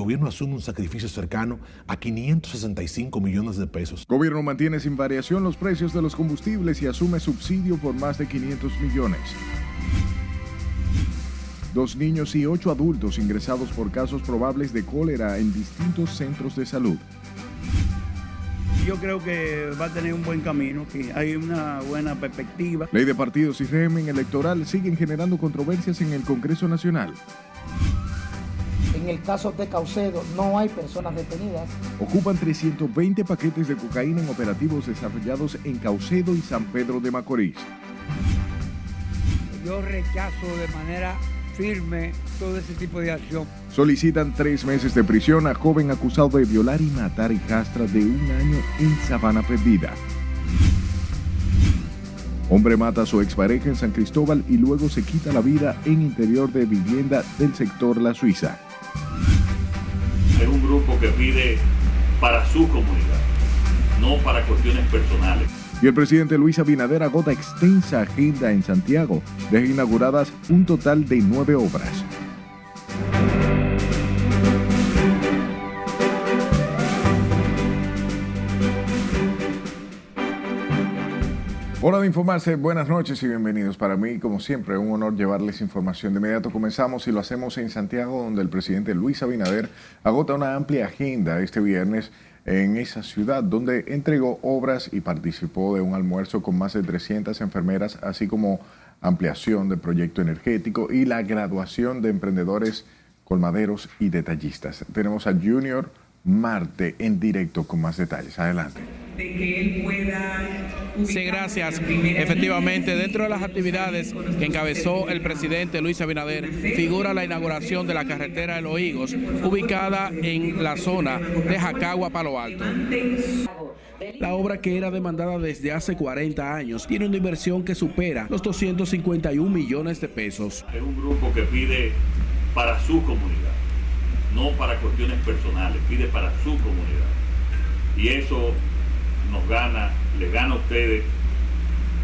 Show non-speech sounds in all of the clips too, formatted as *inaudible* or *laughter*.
gobierno asume un sacrificio cercano a 565 millones de pesos. Gobierno mantiene sin variación los precios de los combustibles y asume subsidio por más de 500 millones. Dos niños y ocho adultos ingresados por casos probables de cólera en distintos centros de salud. Yo creo que va a tener un buen camino, que hay una buena perspectiva. Ley de partidos y régimen electoral siguen generando controversias en el Congreso Nacional. En el caso de Caucedo no hay personas detenidas. Ocupan 320 paquetes de cocaína en operativos desarrollados en Caucedo y San Pedro de Macorís. Yo rechazo de manera firme todo ese tipo de acción. Solicitan tres meses de prisión a joven acusado de violar y matar hijastra de un año en Sabana Perdida. Hombre mata a su expareja en San Cristóbal y luego se quita la vida en interior de vivienda del sector La Suiza. Es un grupo que pide para su comunidad, no para cuestiones personales. Y el presidente Luis Abinader agota extensa agenda en Santiago. Deja inauguradas un total de nueve obras. Hora de informarse, buenas noches y bienvenidos. Para mí, como siempre, un honor llevarles información. De inmediato comenzamos y lo hacemos en Santiago, donde el presidente Luis Abinader agota una amplia agenda este viernes en esa ciudad, donde entregó obras y participó de un almuerzo con más de 300 enfermeras, así como ampliación del proyecto energético y la graduación de emprendedores colmaderos y detallistas. Tenemos a Junior Marte en directo con más detalles. Adelante. Sí, gracias. Efectivamente, dentro de las actividades que encabezó el presidente Luis Abinader, figura la inauguración de la carretera de los Higos, ubicada en la zona de Jacagua, Palo Alto. La obra que era demandada desde hace 40 años tiene una inversión que supera los 251 millones de pesos. Es un grupo que pide para su comunidad no para cuestiones personales, pide para su comunidad. Y eso nos gana, les gana a ustedes,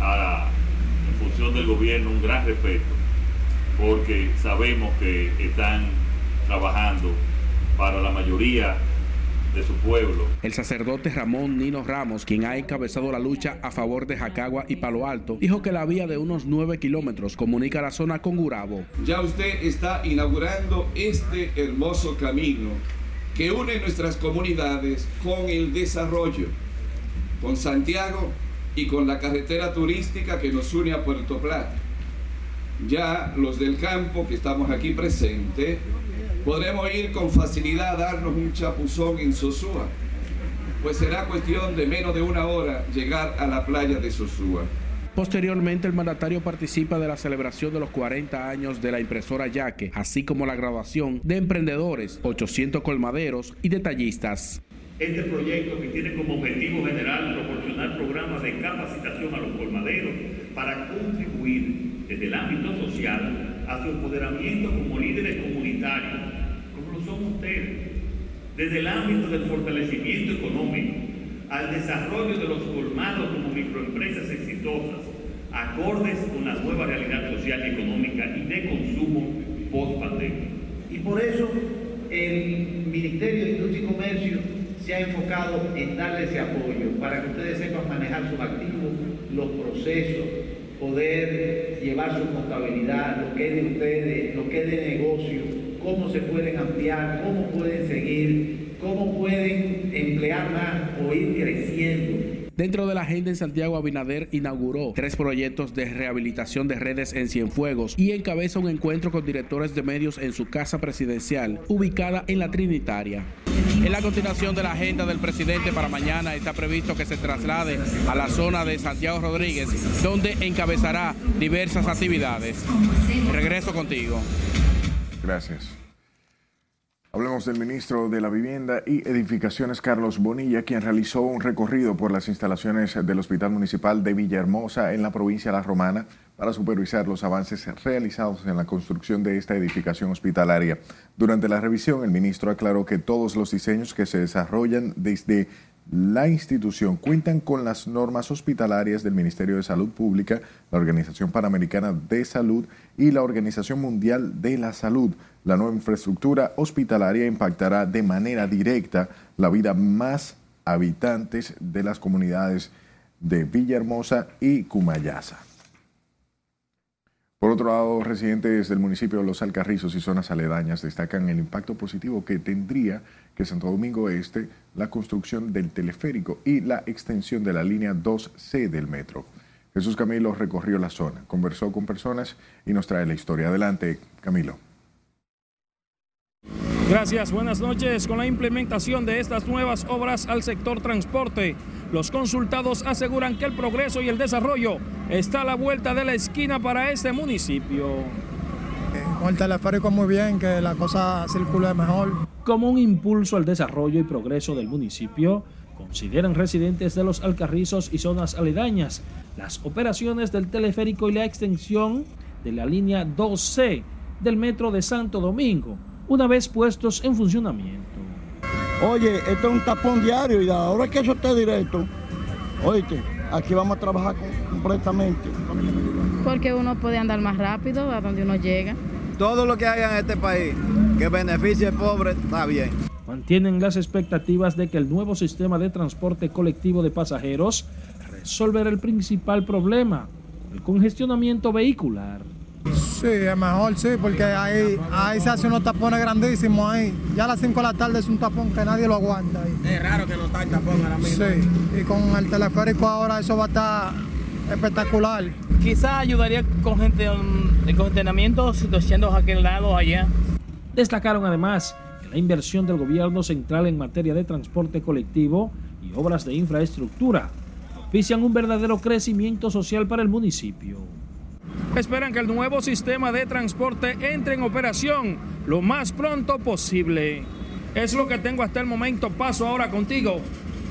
en función del gobierno, un gran respeto, porque sabemos que están trabajando para la mayoría de su pueblo. El sacerdote Ramón Nino Ramos, quien ha encabezado la lucha a favor de Jacagua y Palo Alto, dijo que la vía de unos 9 kilómetros comunica la zona con Gurabo. Ya usted está inaugurando este hermoso camino que une nuestras comunidades con el desarrollo, con Santiago y con la carretera turística que nos une a Puerto Plata. Ya los del campo que estamos aquí presentes Podremos ir con facilidad a darnos un chapuzón en Sosúa, pues será cuestión de menos de una hora llegar a la playa de Sosúa. Posteriormente, el mandatario participa de la celebración de los 40 años de la impresora Yaque, así como la graduación de emprendedores, 800 colmaderos y detallistas. Este proyecto que tiene como objetivo general proporcionar programas de capacitación a los colmaderos para contribuir desde el ámbito social a su empoderamiento como líderes comunitarios son ustedes, desde el ámbito del fortalecimiento económico al desarrollo de los colmados como microempresas exitosas, acordes con la nueva realidad social y económica y de consumo post pandemia. Y por eso el Ministerio de Industria y Comercio se ha enfocado en darle ese apoyo para que ustedes sepan manejar sus activos, los procesos, poder llevar su contabilidad, lo que es de ustedes, lo que es de negocio, cómo se pueden ampliar, cómo pueden seguir, cómo pueden emplear más o ir creciendo. Dentro de la agenda en Santiago, Abinader inauguró tres proyectos de rehabilitación de redes en Cienfuegos y encabeza un encuentro con directores de medios en su casa presidencial, ubicada en la Trinitaria. En la continuación de la agenda del presidente para mañana está previsto que se traslade a la zona de Santiago Rodríguez, donde encabezará diversas actividades. Regreso contigo. Gracias. Hablemos del ministro de la Vivienda y Edificaciones, Carlos Bonilla, quien realizó un recorrido por las instalaciones del Hospital Municipal de Villahermosa en la provincia de La Romana para supervisar los avances realizados en la construcción de esta edificación hospitalaria. Durante la revisión, el ministro aclaró que todos los diseños que se desarrollan desde la institución cuentan con las normas hospitalarias del Ministerio de Salud Pública, la Organización Panamericana de Salud y la Organización Mundial de la Salud. La nueva infraestructura hospitalaria impactará de manera directa la vida más habitantes de las comunidades de Villahermosa y Cumayasa. Por otro lado, residentes del municipio de Los Alcarrizos y zonas aledañas destacan el impacto positivo que tendría que Santo Domingo Este la construcción del teleférico y la extensión de la línea 2C del metro. Jesús Camilo recorrió la zona, conversó con personas y nos trae la historia. Adelante, Camilo. Gracias, buenas noches. Con la implementación de estas nuevas obras al sector transporte, los consultados aseguran que el progreso y el desarrollo está a la vuelta de la esquina para este municipio. Con el teleférico muy bien, que la cosa circule mejor. Como un impulso al desarrollo y progreso del municipio, consideran residentes de los Alcarrizos y zonas aledañas las operaciones del teleférico y la extensión de la línea 2C del metro de Santo Domingo, una vez puestos en funcionamiento. Oye, esto es un tapón diario y ahora que eso esté directo, oíste, aquí vamos a trabajar completamente. Porque uno puede andar más rápido a donde uno llega. Todo lo que haya en este país que beneficie al pobre está bien. Mantienen las expectativas de que el nuevo sistema de transporte colectivo de pasajeros resolverá el principal problema, el congestionamiento vehicular. Sí, es mejor, sí, porque ahí, ahí se hace unos tapones grandísimos ahí. Ya a las 5 de la tarde es un tapón que nadie lo aguanta. Ahí. Es raro que no está el tapón ahora mismo. Sí, y con el teleférico ahora eso va a estar espectacular. Quizá ayudaría con gente de congestionamiento situando aquel lado allá. Destacaron además que la inversión del gobierno central en materia de transporte colectivo y obras de infraestructura propician un verdadero crecimiento social para el municipio esperan que el nuevo sistema de transporte entre en operación lo más pronto posible. Es lo que tengo hasta el momento. Paso ahora contigo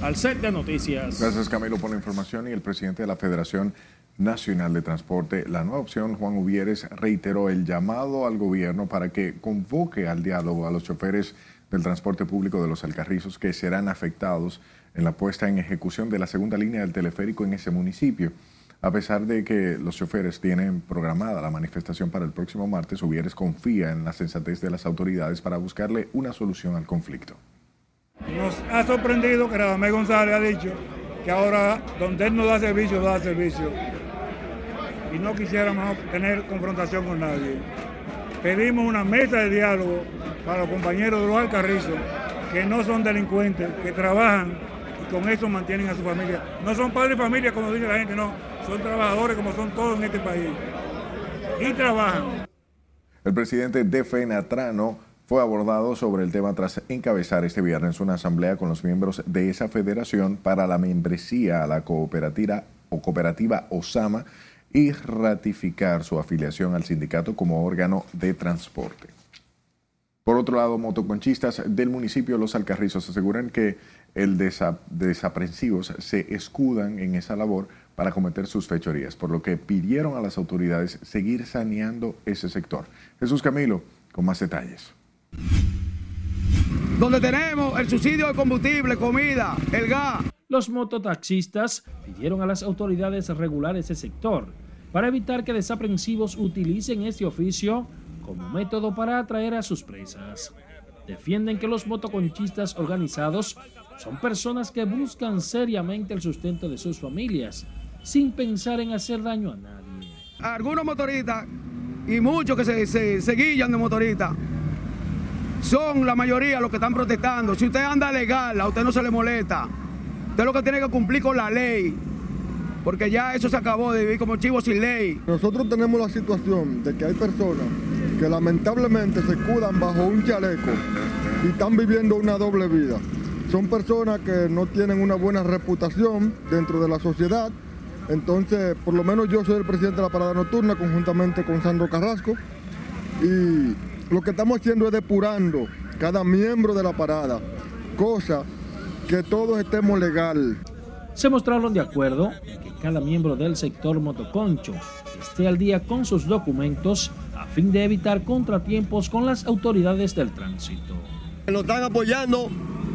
al set de noticias. Gracias Camilo por la información y el presidente de la Federación Nacional de Transporte, la nueva opción, Juan Uvieres, reiteró el llamado al gobierno para que convoque al diálogo a los choferes del transporte público de los Alcarrizos que serán afectados en la puesta en ejecución de la segunda línea del teleférico en ese municipio. A pesar de que los choferes tienen programada la manifestación para el próximo martes, Uvieres confía en la sensatez de las autoridades para buscarle una solución al conflicto. Nos ha sorprendido que Radamés González ha dicho que ahora donde él no da servicio, da servicio. Y no quisiéramos tener confrontación con nadie. Pedimos una mesa de diálogo para los compañeros de los alcarrizos, que no son delincuentes, que trabajan y con eso mantienen a su familia. No son padres de familia, como dice la gente, no son trabajadores como son todos en este país. Y trabajan. El presidente de FENATRANO fue abordado sobre el tema tras encabezar este viernes una asamblea con los miembros de esa federación para la membresía a la cooperativa o cooperativa OSAMA y ratificar su afiliación al sindicato como órgano de transporte. Por otro lado, motoconchistas del municipio Los Alcarrizos aseguran que el desaprensivos se escudan en esa labor para cometer sus fechorías, por lo que pidieron a las autoridades seguir saneando ese sector. Jesús Camilo, con más detalles. Donde tenemos el subsidio de combustible, comida, el gas. Los mototaxistas pidieron a las autoridades regular ese sector para evitar que desaprensivos utilicen este oficio como método para atraer a sus presas. Defienden que los motoconchistas organizados son personas que buscan seriamente el sustento de sus familias sin pensar en hacer daño a nadie. Algunos motoristas y muchos que se, se, guillan de motoristas son la mayoría los que están protestando. Si usted anda legal, a usted no se le molesta. Usted lo que tiene que cumplir con la ley. Porque ya eso se acabó de vivir como chivo sin ley. Nosotros tenemos la situación de que hay personas que lamentablemente se escudan bajo un chaleco y están viviendo una doble vida. Son personas que no tienen una buena reputación dentro de la sociedad entonces, por lo menos yo soy el presidente de la parada nocturna conjuntamente con Sandro Carrasco y lo que estamos haciendo es depurando cada miembro de la parada, cosa que todos estemos legal. Se mostraron de acuerdo en que cada miembro del sector motoconcho esté al día con sus documentos a fin de evitar contratiempos con las autoridades del tránsito. Lo están apoyando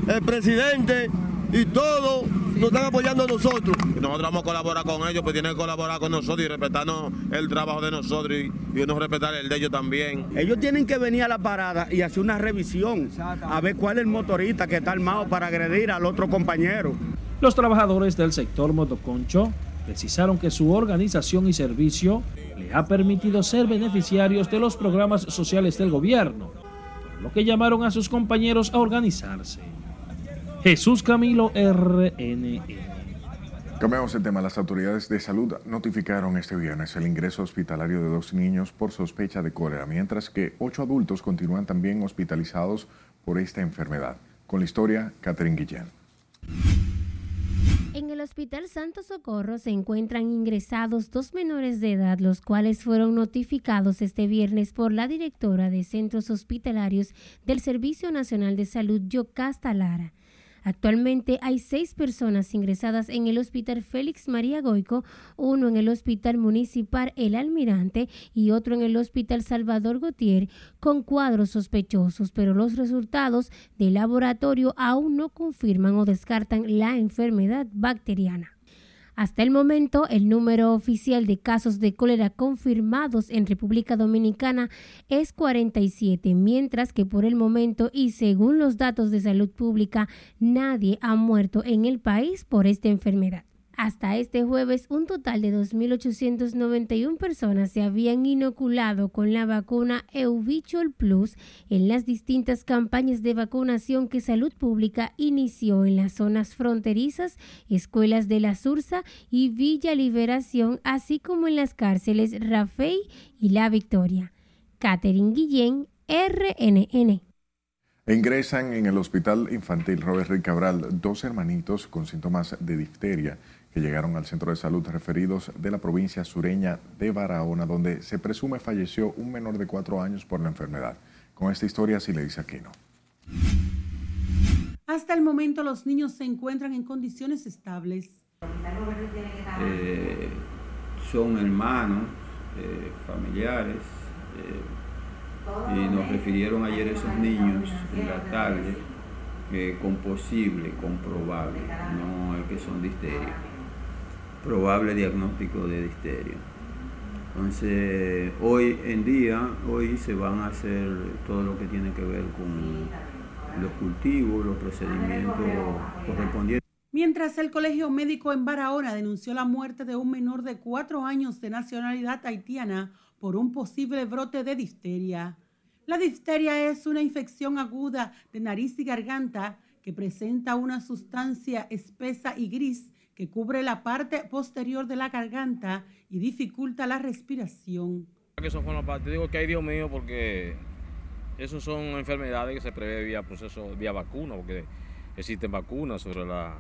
el presidente y todos nos están apoyando a nosotros. Nosotros vamos a colaborar con ellos, pues tienen que colaborar con nosotros y respetarnos el trabajo de nosotros y, y uno respetar el de ellos también. Ellos tienen que venir a la parada y hacer una revisión, a ver cuál es el motorista que está armado para agredir al otro compañero. Los trabajadores del sector motoconcho precisaron que su organización y servicio le ha permitido ser beneficiarios de los programas sociales del gobierno, por lo que llamaron a sus compañeros a organizarse. Jesús Camilo RNN. Cambiamos el tema. Las autoridades de salud notificaron este viernes el ingreso hospitalario de dos niños por sospecha de cólera, mientras que ocho adultos continúan también hospitalizados por esta enfermedad. Con la historia, Catherine Guillén. En el Hospital Santo Socorro se encuentran ingresados dos menores de edad, los cuales fueron notificados este viernes por la directora de centros hospitalarios del Servicio Nacional de Salud, Yocasta Lara. Actualmente hay seis personas ingresadas en el Hospital Félix María Goico, uno en el Hospital Municipal El Almirante y otro en el Hospital Salvador Gautier con cuadros sospechosos, pero los resultados del laboratorio aún no confirman o descartan la enfermedad bacteriana. Hasta el momento, el número oficial de casos de cólera confirmados en República Dominicana es 47, mientras que por el momento y según los datos de salud pública, nadie ha muerto en el país por esta enfermedad. Hasta este jueves, un total de 2.891 personas se habían inoculado con la vacuna Euvichol Plus en las distintas campañas de vacunación que Salud Pública inició en las zonas fronterizas, escuelas de la Sursa y Villa Liberación, así como en las cárceles Rafey y La Victoria. Catherine Guillén, RNN. Ingresan en el Hospital Infantil Robert Rick Cabral dos hermanitos con síntomas de difteria que llegaron al centro de salud referidos de la provincia sureña de Barahona, donde se presume falleció un menor de cuatro años por la enfermedad. Con esta historia sí le dice Aquino. Hasta el momento los niños se encuentran en condiciones estables. Eh, son hermanos, eh, familiares, eh, y nos refirieron ayer esos niños en la tarde eh, con posible, comprobable, no es que son difteria, probable diagnóstico de difteria. Entonces, hoy en día, hoy se van a hacer todo lo que tiene que ver con los cultivos, los procedimientos correspondientes. Mientras el Colegio Médico en Barahona denunció la muerte de un menor de cuatro años de nacionalidad haitiana por un posible brote de difteria. La difteria es una infección aguda de nariz y garganta que presenta una sustancia espesa y gris que cubre la parte posterior de la garganta y dificulta la respiración. Eso una parte, digo que hay Dios mío porque esas son enfermedades que se prevé vía proceso, vía vacuna, porque existen vacunas sobre la,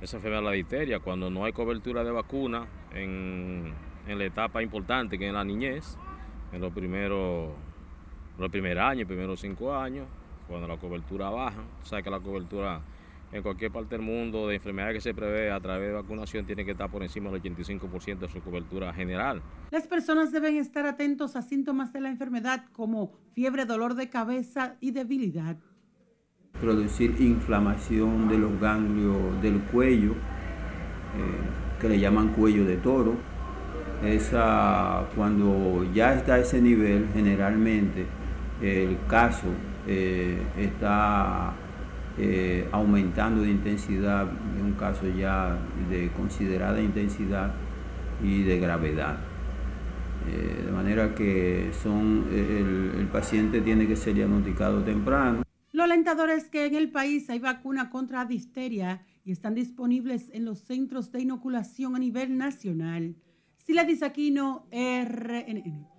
esa enfermedad de la difteria. Cuando no hay cobertura de vacuna en, en la etapa importante que es la niñez, en los primeros, los primeros años, primeros cinco años, cuando la cobertura baja, sabes que la cobertura en cualquier parte del mundo de enfermedad que se prevé a través de vacunación tiene que estar por encima del 85% de su cobertura general. Las personas deben estar atentos a síntomas de la enfermedad como fiebre, dolor de cabeza y debilidad. Producir inflamación de los ganglios del cuello, eh, que le llaman cuello de toro. Esa, cuando ya está a ese nivel, generalmente el caso eh, está eh, aumentando de intensidad, en un caso ya de considerada intensidad y de gravedad. Eh, de manera que son, el, el paciente tiene que ser diagnosticado temprano. Lo alentador es que en el país hay vacuna contra difteria y están disponibles en los centros de inoculación a nivel nacional. Sila Disaquino, RNN.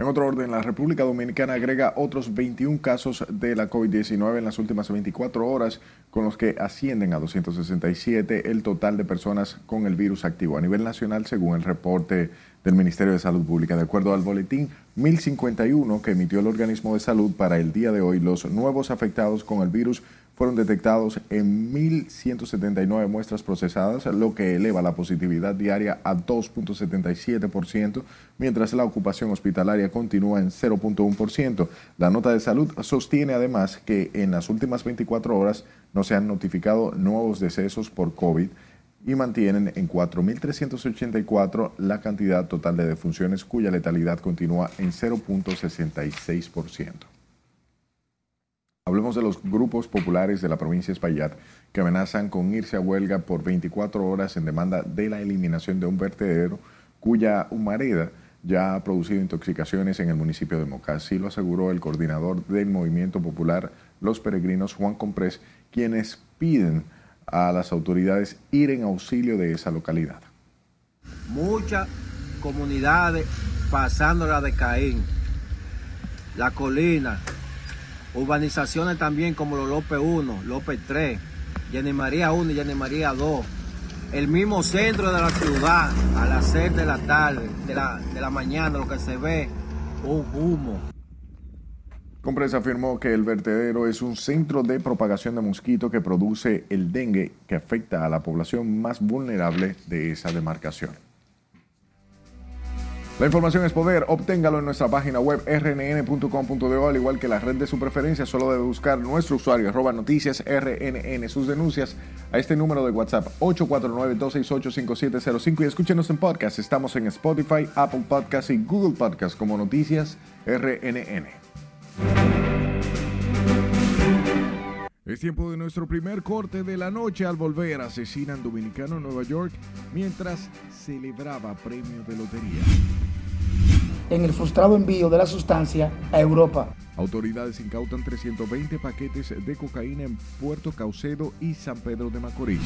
En otro orden, la República Dominicana agrega otros 21 casos de la COVID-19 en las últimas 24 horas, con los que ascienden a 267 el total de personas con el virus activo a nivel nacional, según el reporte del Ministerio de Salud Pública. De acuerdo al boletín 1051 que emitió el organismo de salud para el día de hoy, los nuevos afectados con el virus fueron detectados en 1.179 muestras procesadas, lo que eleva la positividad diaria a 2.77%, mientras la ocupación hospitalaria continúa en 0.1%. La nota de salud sostiene además que en las últimas 24 horas no se han notificado nuevos decesos por COVID y mantienen en 4.384 la cantidad total de defunciones cuya letalidad continúa en 0.66%. Hablemos de los grupos populares de la provincia de Espaillat que amenazan con irse a huelga por 24 horas en demanda de la eliminación de un vertedero cuya humareda ya ha producido intoxicaciones en el municipio de Moca. Así lo aseguró el coordinador del Movimiento Popular Los Peregrinos, Juan Comprés, quienes piden a las autoridades ir en auxilio de esa localidad. Muchas comunidades pasándola de Caín, la colina, urbanizaciones también como los López 1, López 3, Jenny María 1 y Jenny María 2. El mismo centro de la ciudad, a las 6 de la tarde, de la, de la mañana, lo que se ve, un humo. Compresa afirmó que el vertedero es un centro de propagación de mosquito que produce el dengue que afecta a la población más vulnerable de esa demarcación. La información es poder, obténgalo en nuestra página web rnn.com.de, al igual que la red de su preferencia, solo debe buscar nuestro usuario arroba noticias rnn, sus denuncias a este número de WhatsApp 849-268-5705 y escúchenos en podcast. Estamos en Spotify, Apple Podcast y Google Podcast como Noticias RNN. Es tiempo de nuestro primer corte de la noche. Al volver, asesinan dominicano en Nueva York mientras celebraba premio de lotería. En el frustrado envío de la sustancia a Europa. Autoridades incautan 320 paquetes de cocaína en Puerto Caucedo y San Pedro de Macorís.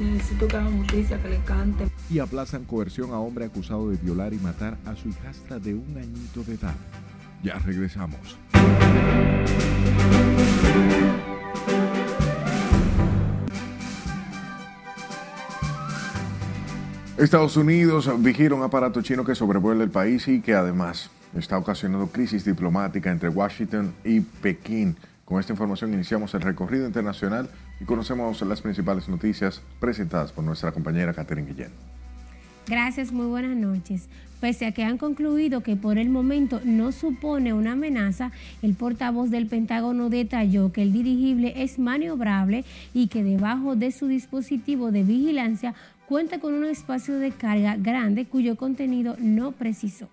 Necesito que hagan justicia, que le cante. Y aplazan coerción a hombre acusado de violar y matar a su hijastra de un añito de edad. Ya regresamos. Estados Unidos vigila un aparato chino que sobrevuela el país y que además está ocasionando crisis diplomática entre Washington y Pekín. Con esta información iniciamos el recorrido internacional y conocemos las principales noticias presentadas por nuestra compañera Catherine Guillén. Gracias, muy buenas noches. Pese a que han concluido que por el momento no supone una amenaza, el portavoz del Pentágono detalló que el dirigible es maniobrable y que debajo de su dispositivo de vigilancia cuenta con un espacio de carga grande cuyo contenido no precisó.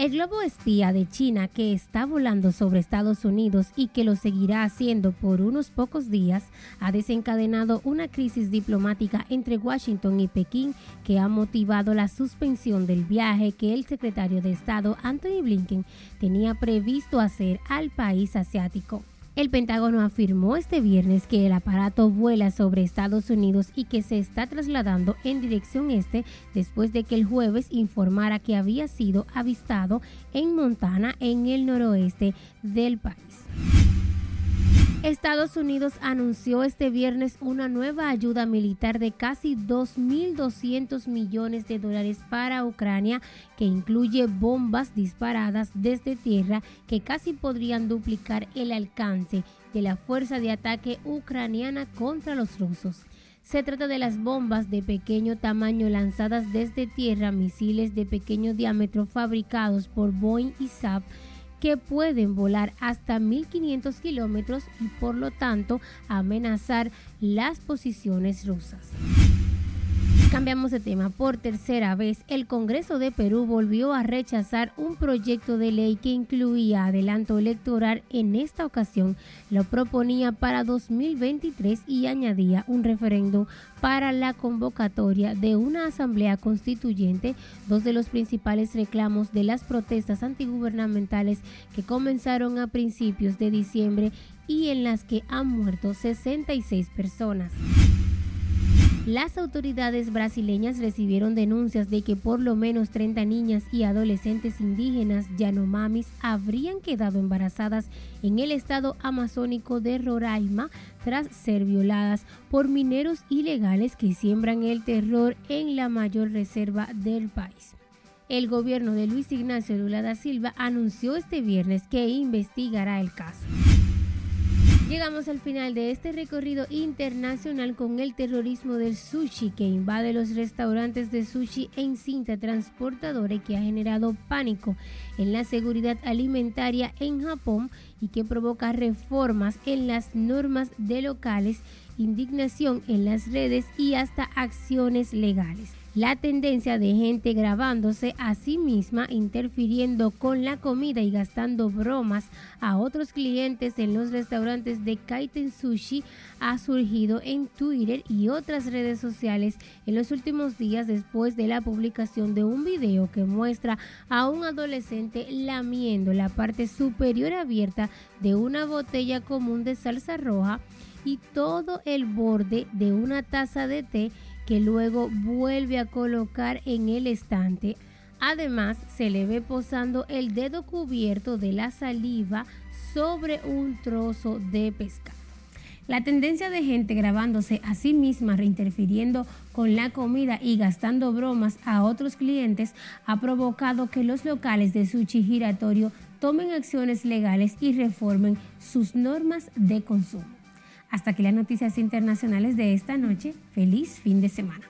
El globo espía de China que está volando sobre Estados Unidos y que lo seguirá haciendo por unos pocos días ha desencadenado una crisis diplomática entre Washington y Pekín que ha motivado la suspensión del viaje que el secretario de Estado Anthony Blinken tenía previsto hacer al país asiático. El Pentágono afirmó este viernes que el aparato vuela sobre Estados Unidos y que se está trasladando en dirección este después de que el jueves informara que había sido avistado en Montana, en el noroeste del país. Estados Unidos anunció este viernes una nueva ayuda militar de casi 2.200 millones de dólares para Ucrania, que incluye bombas disparadas desde tierra que casi podrían duplicar el alcance de la fuerza de ataque ucraniana contra los rusos. Se trata de las bombas de pequeño tamaño lanzadas desde tierra, misiles de pequeño diámetro fabricados por Boeing y Saab que pueden volar hasta 1.500 kilómetros y por lo tanto amenazar las posiciones rusas. Cambiamos de tema. Por tercera vez, el Congreso de Perú volvió a rechazar un proyecto de ley que incluía adelanto electoral. En esta ocasión lo proponía para 2023 y añadía un referendo para la convocatoria de una asamblea constituyente, dos de los principales reclamos de las protestas antigubernamentales que comenzaron a principios de diciembre y en las que han muerto 66 personas. Las autoridades brasileñas recibieron denuncias de que por lo menos 30 niñas y adolescentes indígenas yanomamis habrían quedado embarazadas en el estado amazónico de Roraima tras ser violadas por mineros ilegales que siembran el terror en la mayor reserva del país. El gobierno de Luis Ignacio Lula da Silva anunció este viernes que investigará el caso. Llegamos al final de este recorrido internacional con el terrorismo del sushi que invade los restaurantes de sushi en cinta transportadora y que ha generado pánico en la seguridad alimentaria en Japón y que provoca reformas en las normas de locales, indignación en las redes y hasta acciones legales la tendencia de gente grabándose a sí misma, interfiriendo con la comida y gastando bromas a otros clientes en los restaurantes de Kaiten Sushi ha surgido en Twitter y otras redes sociales en los últimos días después de la publicación de un video que muestra a un adolescente lamiendo la parte superior abierta de una botella común de salsa roja y todo el borde de una taza de té que luego vuelve a colocar en el estante. Además, se le ve posando el dedo cubierto de la saliva sobre un trozo de pescado. La tendencia de gente grabándose a sí misma, reinterfiriendo con la comida y gastando bromas a otros clientes ha provocado que los locales de sushi giratorio tomen acciones legales y reformen sus normas de consumo. Hasta aquí las noticias internacionales de esta noche. Feliz fin de semana.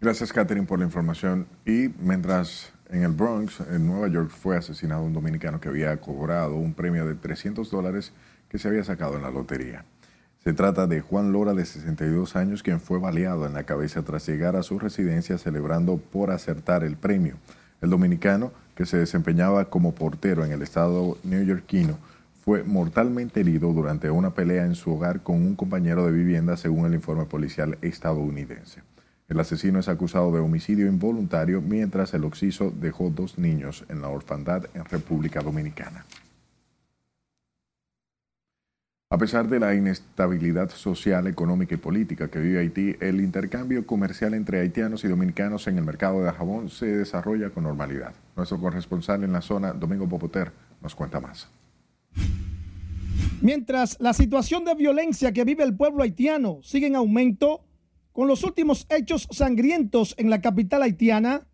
Gracias, Catherine, por la información. Y mientras en el Bronx, en Nueva York, fue asesinado un dominicano que había cobrado un premio de 300 dólares que se había sacado en la lotería. Se trata de Juan Lora, de 62 años, quien fue baleado en la cabeza tras llegar a su residencia celebrando por acertar el premio. El dominicano, que se desempeñaba como portero en el estado neoyorquino, fue mortalmente herido durante una pelea en su hogar con un compañero de vivienda, según el informe policial estadounidense. El asesino es acusado de homicidio involuntario, mientras el occiso dejó dos niños en la orfandad en República Dominicana. A pesar de la inestabilidad social, económica y política que vive Haití, el intercambio comercial entre haitianos y dominicanos en el mercado de Jabón se desarrolla con normalidad. Nuestro corresponsal en la zona, Domingo Popoter, nos cuenta más. Mientras la situación de violencia que vive el pueblo haitiano sigue en aumento, con los últimos hechos sangrientos en la capital haitiana,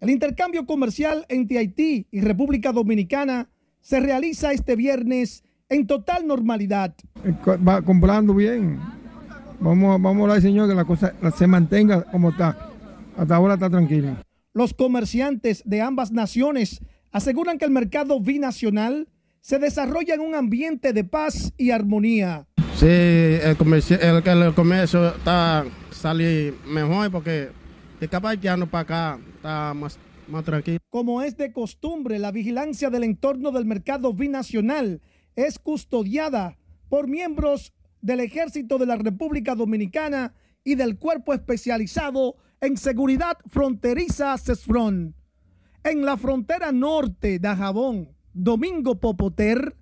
el intercambio comercial entre Haití y República Dominicana se realiza este viernes en total normalidad. Va comprando bien. Vamos, vamos a orar, Señor, que la cosa se mantenga como está. Hasta ahora está tranquila. Los comerciantes de ambas naciones aseguran que el mercado binacional se desarrolla en un ambiente de paz y armonía. Sí, el comercio, el, comercio está saliendo mejor porque de no para acá está más, más tranquilo. Como es de costumbre, la vigilancia del entorno del mercado binacional es custodiada por miembros del Ejército de la República Dominicana y del Cuerpo Especializado en Seguridad Fronteriza CESFRON. En la frontera norte de Jabón, Domingo Popoter,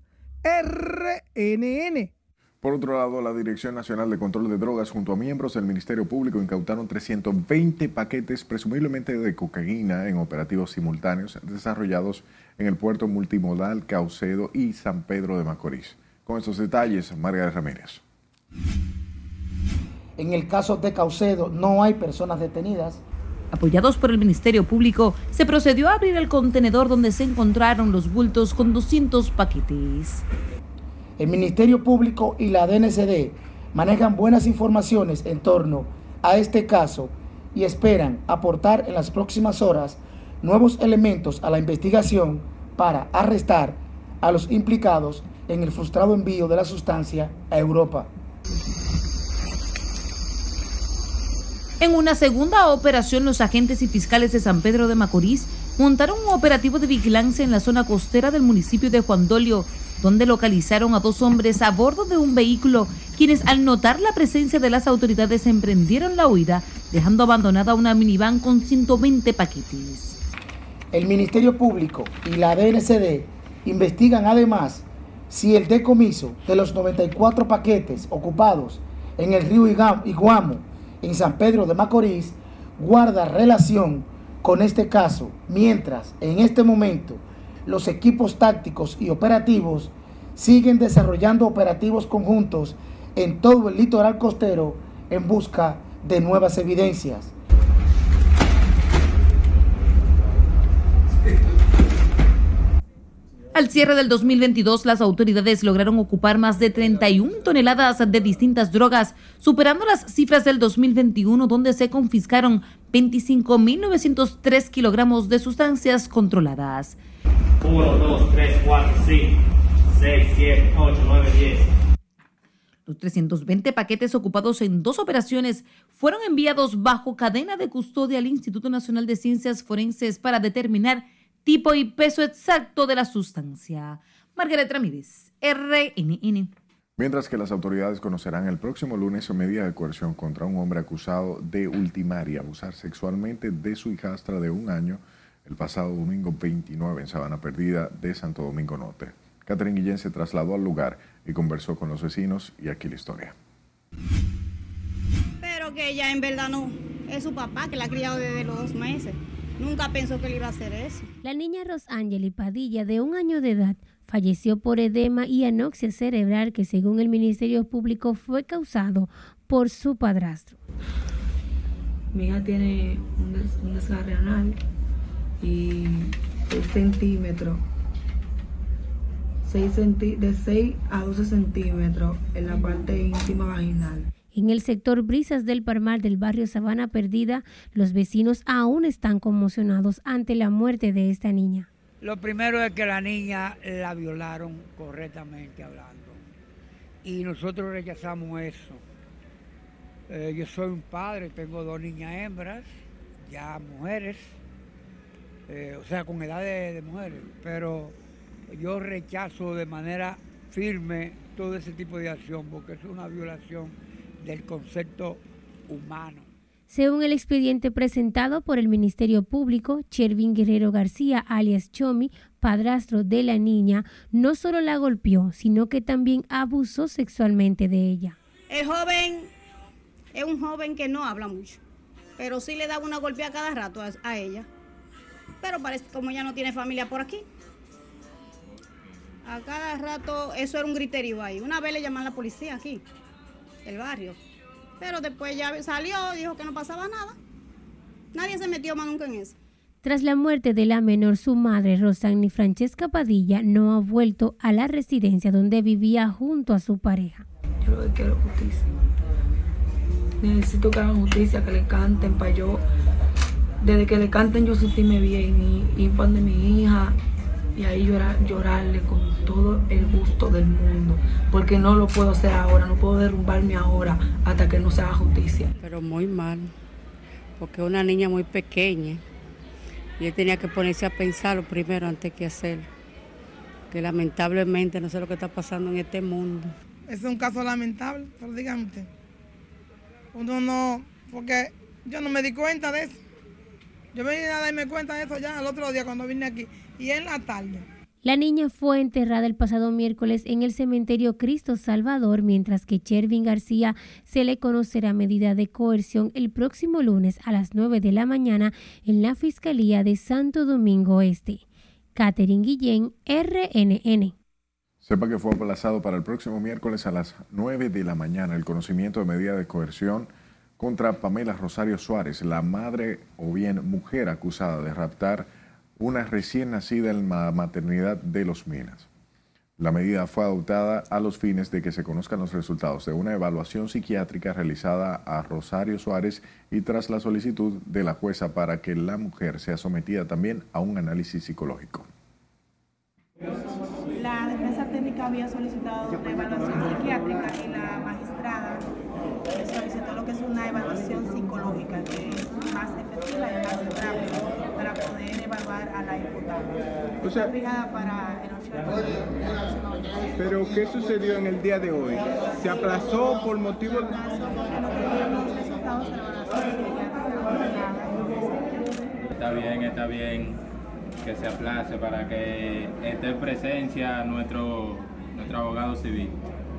RNN. Por otro lado, la Dirección Nacional de Control de Drogas junto a miembros del Ministerio Público incautaron 320 paquetes presumiblemente de cocaína en operativos simultáneos desarrollados en el puerto multimodal Caucedo y San Pedro de Macorís. Con estos detalles, María Ramírez. En el caso de Caucedo no hay personas detenidas, Apoyados por el Ministerio Público, se procedió a abrir el contenedor donde se encontraron los bultos con 200 paquetes. El Ministerio Público y la DNCD manejan buenas informaciones en torno a este caso y esperan aportar en las próximas horas nuevos elementos a la investigación para arrestar a los implicados en el frustrado envío de la sustancia a Europa. En una segunda operación, los agentes y fiscales de San Pedro de Macorís montaron un operativo de vigilancia en la zona costera del municipio de Juan Dolio, donde localizaron a dos hombres a bordo de un vehículo, quienes al notar la presencia de las autoridades emprendieron la huida, dejando abandonada una minivan con 120 paquetes. El Ministerio Público y la DNCD investigan además si el decomiso de los 94 paquetes ocupados en el río Iguamo en San Pedro de Macorís guarda relación con este caso, mientras en este momento los equipos tácticos y operativos siguen desarrollando operativos conjuntos en todo el litoral costero en busca de nuevas evidencias. Al cierre del 2022, las autoridades lograron ocupar más de 31 toneladas de distintas drogas, superando las cifras del 2021, donde se confiscaron 25.903 kilogramos de sustancias controladas. 1, 2, 3, 4, 5, 6, 7, 8, 9, 10. Los 320 paquetes ocupados en dos operaciones fueron enviados bajo cadena de custodia al Instituto Nacional de Ciencias Forenses para determinar tipo y peso exacto de la sustancia. Margaret Ramírez, RNN. Mientras que las autoridades conocerán el próximo lunes medida de coerción contra un hombre acusado de ultimar y abusar sexualmente de su hijastra de un año el pasado domingo 29 en Sabana Perdida de Santo Domingo Norte. Catherine Guillén se trasladó al lugar y conversó con los vecinos y aquí la historia. Pero que ella en verdad no, es su papá que la ha criado desde los dos meses. Nunca pensó que le iba a hacer eso. La niña Rosangeli Padilla, de un año de edad, falleció por edema y anoxia cerebral que según el Ministerio Público fue causado por su padrastro. Mi hija tiene un, des un desgarre anal y 6 centímetros 6 centi de 6 a 12 centímetros en la parte íntima vaginal. En el sector Brisas del Parmar del barrio Sabana Perdida, los vecinos aún están conmocionados ante la muerte de esta niña. Lo primero es que la niña la violaron correctamente hablando. Y nosotros rechazamos eso. Eh, yo soy un padre, tengo dos niñas hembras, ya mujeres, eh, o sea, con edad de mujeres, pero yo rechazo de manera firme todo ese tipo de acción porque es una violación del concepto humano. Según el expediente presentado por el Ministerio Público, Chervin Guerrero García, alias Chomi, padrastro de la niña, no solo la golpeó, sino que también abusó sexualmente de ella. El joven es un joven que no habla mucho, pero sí le da una golpea cada rato a, a ella. Pero parece como ella no tiene familia por aquí. A cada rato, eso era un griterío ahí. Una vez le llaman a la policía aquí, el barrio. Pero después ya salió, dijo que no pasaba nada. Nadie se metió más nunca en eso. Tras la muerte de la menor, su madre, Rosani Francesca Padilla, no ha vuelto a la residencia donde vivía junto a su pareja. Yo lo que quiero es justicia. Necesito que hagan justicia, que le canten para yo. Desde que le canten yo sentirme bien y, y pan de mi hija y ahí llorar, llorarle con todo el gusto del mundo, porque no lo puedo hacer ahora, no puedo derrumbarme ahora hasta que no se haga justicia. Pero muy mal, porque una niña muy pequeña y él tenía que ponerse a pensarlo primero antes que hacerlo, que lamentablemente no sé lo que está pasando en este mundo. Es un caso lamentable, pero dígame usted. Uno no, porque yo no me di cuenta de eso. Yo vine a darme cuenta de eso ya el otro día cuando vine aquí y en la tarde. La niña fue enterrada el pasado miércoles en el cementerio Cristo Salvador, mientras que Chervin García se le conocerá medida de coerción el próximo lunes a las 9 de la mañana en la Fiscalía de Santo Domingo Este. Catherine Guillén, RNN. Sepa que fue aplazado para el próximo miércoles a las 9 de la mañana el conocimiento de medida de coerción contra Pamela Rosario Suárez, la madre o bien mujer acusada de raptar una recién nacida en la maternidad de Los Minas. La medida fue adoptada a los fines de que se conozcan los resultados de una evaluación psiquiátrica realizada a Rosario Suárez y tras la solicitud de la jueza para que la mujer sea sometida también a un análisis psicológico. La defensa técnica había solicitado una evaluación psiquiátrica y la magistrada solicitó lo que es una evaluación psicológica, que es más efectiva y más rápida poder evaluar a la imputada. O sea, Está fijada para el 8 de febrero. Pero ¿qué sucedió en el día de hoy? ¿Se aplazó por motivo porque no teníamos resultados de la evaluación psiquiátrica. Está bien, está bien que se aplace para que esté en presencia nuestro, nuestro abogado civil.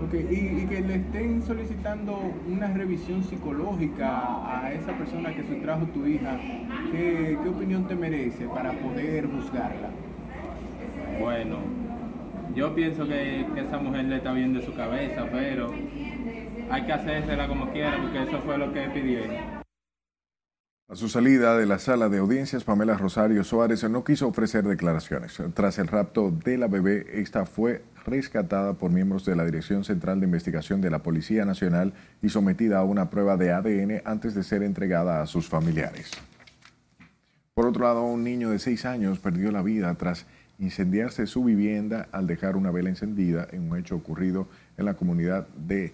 Okay, y, y, que le estén solicitando una revisión psicológica a esa persona que sustrajo tu hija, ¿qué, qué opinión te merece para poder juzgarla? Bueno, yo pienso que, que, esa mujer le está bien de su cabeza, pero hay que hacérsela como quiera porque eso fue lo que pidieron. A su salida de la sala de audiencias, Pamela Rosario Suárez no quiso ofrecer declaraciones. Tras el rapto de la bebé, esta fue rescatada por miembros de la Dirección Central de Investigación de la Policía Nacional y sometida a una prueba de ADN antes de ser entregada a sus familiares. Por otro lado, un niño de seis años perdió la vida tras incendiarse su vivienda al dejar una vela encendida en un hecho ocurrido en la comunidad de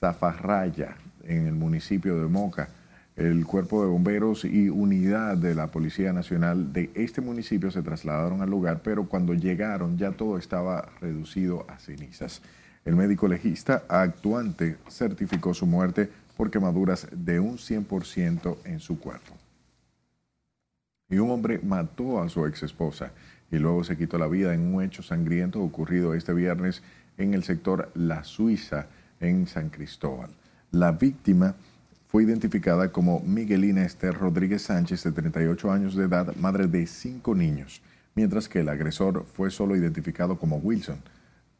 Zafarraya, en el municipio de Moca. El cuerpo de bomberos y unidad de la Policía Nacional de este municipio se trasladaron al lugar, pero cuando llegaron ya todo estaba reducido a cenizas. El médico legista actuante certificó su muerte por quemaduras de un 100% en su cuerpo. Y un hombre mató a su ex esposa y luego se quitó la vida en un hecho sangriento ocurrido este viernes en el sector La Suiza, en San Cristóbal. La víctima fue identificada como Miguelina Esther Rodríguez Sánchez, de 38 años de edad, madre de cinco niños, mientras que el agresor fue solo identificado como Wilson.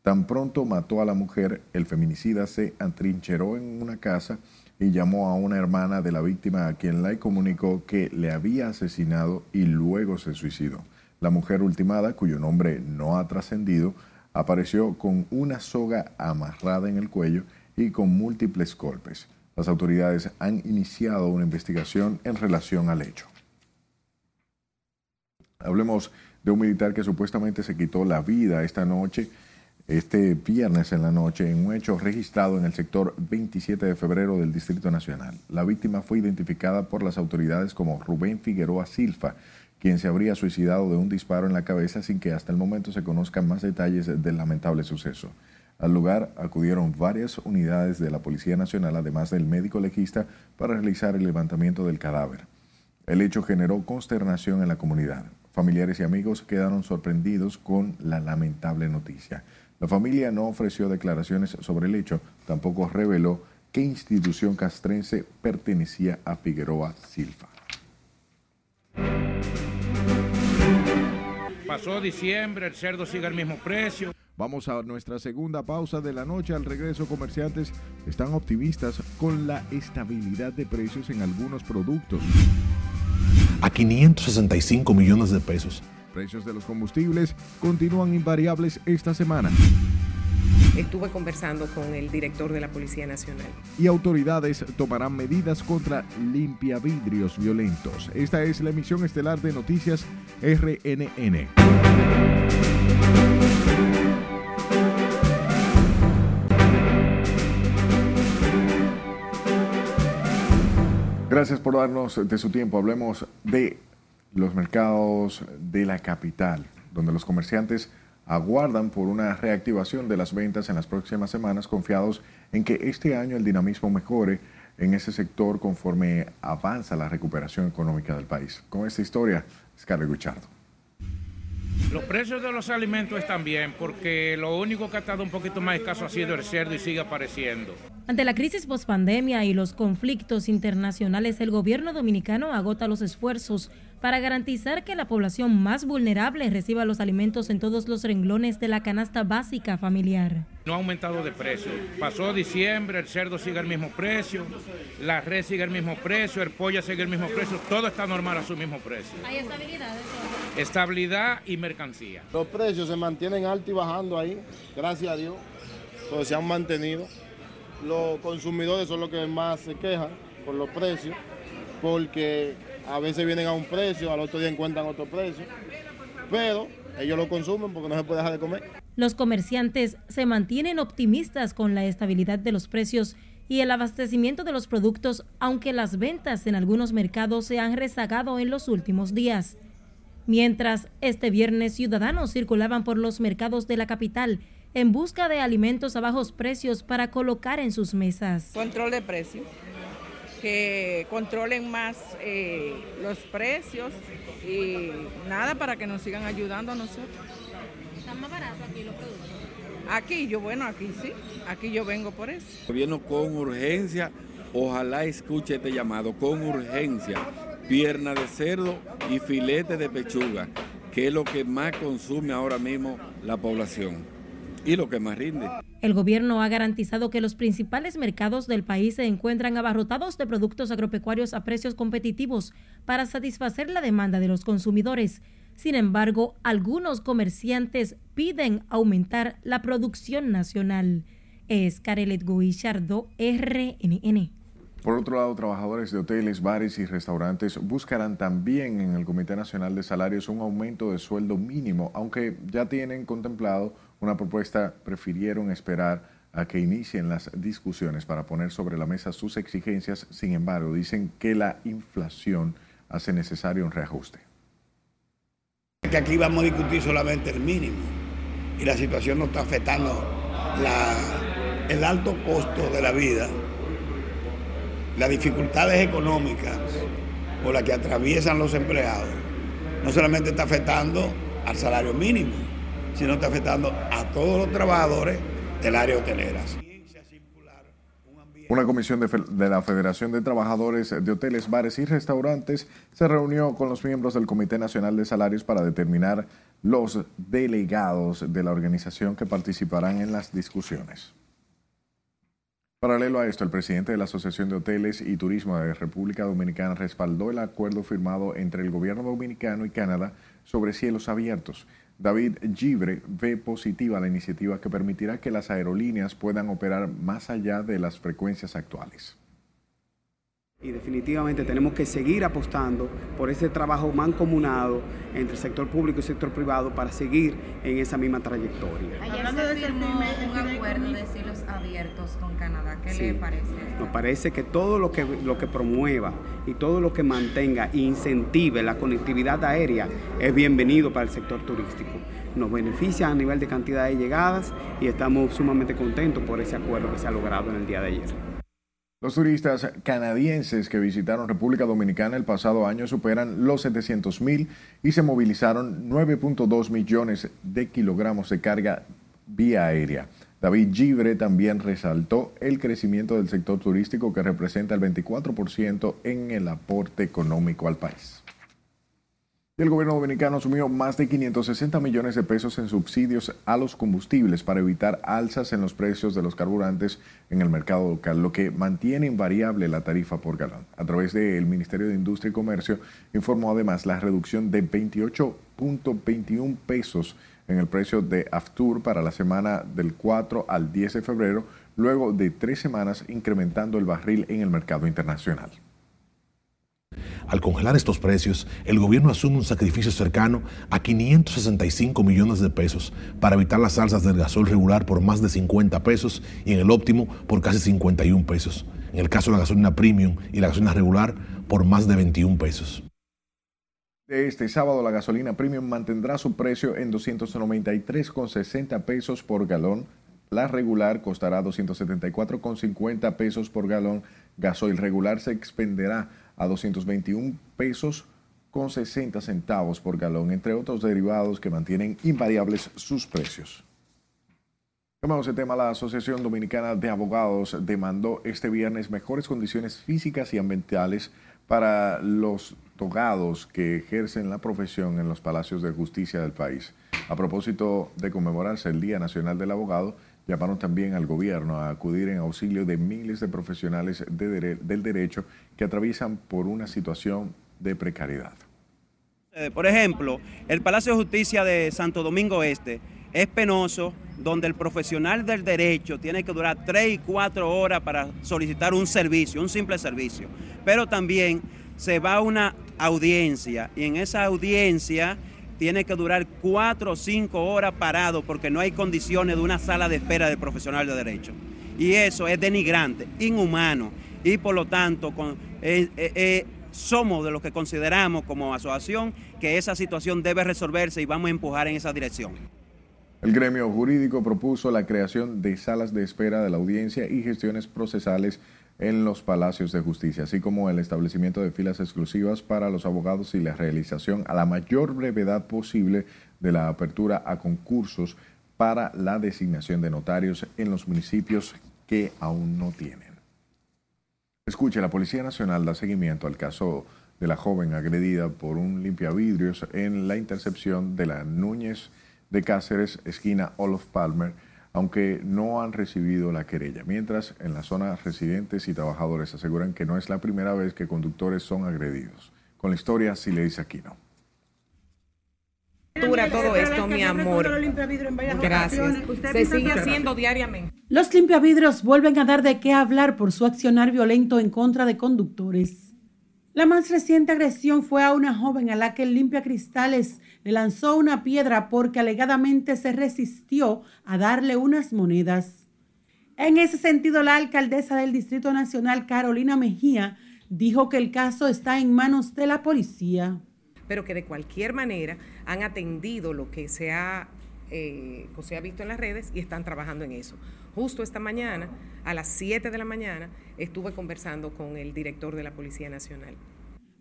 Tan pronto mató a la mujer, el feminicida se atrincheró en una casa y llamó a una hermana de la víctima a quien le comunicó que le había asesinado y luego se suicidó. La mujer ultimada, cuyo nombre no ha trascendido, apareció con una soga amarrada en el cuello y con múltiples golpes. Las autoridades han iniciado una investigación en relación al hecho. Hablemos de un militar que supuestamente se quitó la vida esta noche, este viernes en la noche, en un hecho registrado en el sector 27 de febrero del Distrito Nacional. La víctima fue identificada por las autoridades como Rubén Figueroa Silfa, quien se habría suicidado de un disparo en la cabeza sin que hasta el momento se conozcan más detalles del lamentable suceso. Al lugar acudieron varias unidades de la Policía Nacional, además del médico legista, para realizar el levantamiento del cadáver. El hecho generó consternación en la comunidad. Familiares y amigos quedaron sorprendidos con la lamentable noticia. La familia no ofreció declaraciones sobre el hecho, tampoco reveló qué institución castrense pertenecía a Figueroa Silva. Pasó diciembre, el cerdo sigue al mismo precio. Vamos a nuestra segunda pausa de la noche. Al regreso, comerciantes están optimistas con la estabilidad de precios en algunos productos. A 565 millones de pesos. Precios de los combustibles continúan invariables esta semana. Estuve conversando con el director de la Policía Nacional. Y autoridades tomarán medidas contra limpiavidrios violentos. Esta es la emisión estelar de Noticias RNN. Gracias por darnos de su tiempo. Hablemos de los mercados de la capital, donde los comerciantes aguardan por una reactivación de las ventas en las próximas semanas, confiados en que este año el dinamismo mejore en ese sector conforme avanza la recuperación económica del país. Con esta historia, Scarlett Guchardo. Los precios de los alimentos están bien porque lo único que ha estado un poquito más escaso ha sido el cerdo y sigue apareciendo. Ante la crisis pospandemia y los conflictos internacionales, el gobierno dominicano agota los esfuerzos para garantizar que la población más vulnerable reciba los alimentos en todos los renglones de la canasta básica familiar. No ha aumentado de precio. Pasó diciembre, el cerdo sigue el mismo precio, la red sigue el mismo precio, el pollo sigue el mismo precio, todo está normal a su mismo precio. ¿Hay estabilidad? Estabilidad y mercancía. Los precios se mantienen altos y bajando ahí, gracias a Dios, pues se han mantenido. Los consumidores son los que más se quejan por los precios, porque a veces vienen a un precio, al otro día encuentran otro precio, pero ellos lo consumen porque no se puede dejar de comer. Los comerciantes se mantienen optimistas con la estabilidad de los precios y el abastecimiento de los productos, aunque las ventas en algunos mercados se han rezagado en los últimos días. Mientras este viernes ciudadanos circulaban por los mercados de la capital en busca de alimentos a bajos precios para colocar en sus mesas. Control de precios que controlen más eh, los precios y nada para que nos sigan ayudando a nosotros. ¿Están más baratos aquí los productos? Aquí yo, bueno, aquí sí, aquí yo vengo por eso. Gobierno con urgencia, ojalá escuche este llamado, con urgencia, pierna de cerdo y filete de pechuga, que es lo que más consume ahora mismo la población y lo que más rinde. El gobierno ha garantizado que los principales mercados del país se encuentran abarrotados de productos agropecuarios a precios competitivos para satisfacer la demanda de los consumidores. Sin embargo, algunos comerciantes piden aumentar la producción nacional. Es Carelet Guillardo, RNN. Por otro lado, trabajadores de hoteles, bares y restaurantes buscarán también en el Comité Nacional de Salarios un aumento de sueldo mínimo, aunque ya tienen contemplado una propuesta, prefirieron esperar a que inicien las discusiones para poner sobre la mesa sus exigencias. Sin embargo, dicen que la inflación hace necesario un reajuste. Que aquí vamos a discutir solamente el mínimo y la situación nos está afectando el alto costo de la vida las dificultades económicas por las que atraviesan los empleados, no solamente está afectando al salario mínimo, sino está afectando a todos los trabajadores del área hotelera. Una comisión de, de, la Federación de Trabajadores de Hoteles, Bares y Restaurantes se reunió con los miembros del Comité Nacional de Salarios para determinar los delegados de la organización que participarán en las discusiones. Paralelo a esto, el presidente de la Asociación de Hoteles y Turismo de República Dominicana respaldó el acuerdo firmado entre el gobierno dominicano y Canadá sobre cielos abiertos. David Gibre ve positiva la iniciativa que permitirá que las aerolíneas puedan operar más allá de las frecuencias actuales. Y definitivamente tenemos que seguir apostando por ese trabajo mancomunado entre el sector público y el sector privado para seguir en esa misma trayectoria. Ayer se firmó un acuerdo de cielos abiertos con Canadá. ¿Qué le parece? Nos parece que todo lo que, lo que promueva y todo lo que mantenga e incentive la conectividad aérea es bienvenido para el sector turístico. Nos beneficia a nivel de cantidad de llegadas y estamos sumamente contentos por ese acuerdo que se ha logrado en el día de ayer. Los turistas canadienses que visitaron República Dominicana el pasado año superan los 700 mil y se movilizaron 9.2 millones de kilogramos de carga vía aérea. David Gibre también resaltó el crecimiento del sector turístico que representa el 24% en el aporte económico al país. El gobierno dominicano asumió más de 560 millones de pesos en subsidios a los combustibles para evitar alzas en los precios de los carburantes en el mercado local, lo que mantiene invariable la tarifa por galón. A través del Ministerio de Industria y Comercio informó además la reducción de 28.21 pesos en el precio de Aftur para la semana del 4 al 10 de febrero, luego de tres semanas incrementando el barril en el mercado internacional. Al congelar estos precios, el gobierno asume un sacrificio cercano a 565 millones de pesos para evitar las alzas del gasol regular por más de 50 pesos y en el óptimo por casi 51 pesos. En el caso de la gasolina premium y la gasolina regular por más de 21 pesos. De este sábado la gasolina premium mantendrá su precio en 293,60 pesos por galón. La regular costará 274,50 pesos por galón. Gasoil regular se expenderá a 221 pesos con 60 centavos por galón, entre otros derivados que mantienen invariables sus precios. Tomamos el tema, la Asociación Dominicana de Abogados demandó este viernes mejores condiciones físicas y ambientales para los togados que ejercen la profesión en los palacios de justicia del país. A propósito de conmemorarse el Día Nacional del Abogado, llamaron también al gobierno a acudir en auxilio de miles de profesionales del derecho que atraviesan por una situación de precariedad. Eh, por ejemplo, el Palacio de Justicia de Santo Domingo Este es penoso, donde el profesional del derecho tiene que durar tres y cuatro horas para solicitar un servicio, un simple servicio. Pero también se va a una audiencia y en esa audiencia tiene que durar cuatro o cinco horas parado porque no hay condiciones de una sala de espera del profesional de derecho. Y eso es denigrante, inhumano. Y por lo tanto, eh, eh, eh, somos de los que consideramos como asociación que esa situación debe resolverse y vamos a empujar en esa dirección. El gremio jurídico propuso la creación de salas de espera de la audiencia y gestiones procesales en los palacios de justicia, así como el establecimiento de filas exclusivas para los abogados y la realización a la mayor brevedad posible de la apertura a concursos para la designación de notarios en los municipios que aún no tienen. Escuche, la Policía Nacional da seguimiento al caso de la joven agredida por un limpiavidrios en la intercepción de la Núñez de Cáceres, esquina Olof Palmer, aunque no han recibido la querella. Mientras, en la zona residentes y trabajadores aseguran que no es la primera vez que conductores son agredidos. Con la historia, si le dice Aquino. todo esto, mi amor. Gracias. Se sigue haciendo diariamente. Los limpiavidrios vuelven a dar de qué hablar por su accionar violento en contra de conductores. La más reciente agresión fue a una joven a la que el limpia cristales le lanzó una piedra porque alegadamente se resistió a darle unas monedas. En ese sentido, la alcaldesa del Distrito Nacional, Carolina Mejía, dijo que el caso está en manos de la policía. Pero que de cualquier manera han atendido lo que se ha, eh, se ha visto en las redes y están trabajando en eso. Justo esta mañana, a las 7 de la mañana, estuve conversando con el director de la Policía Nacional.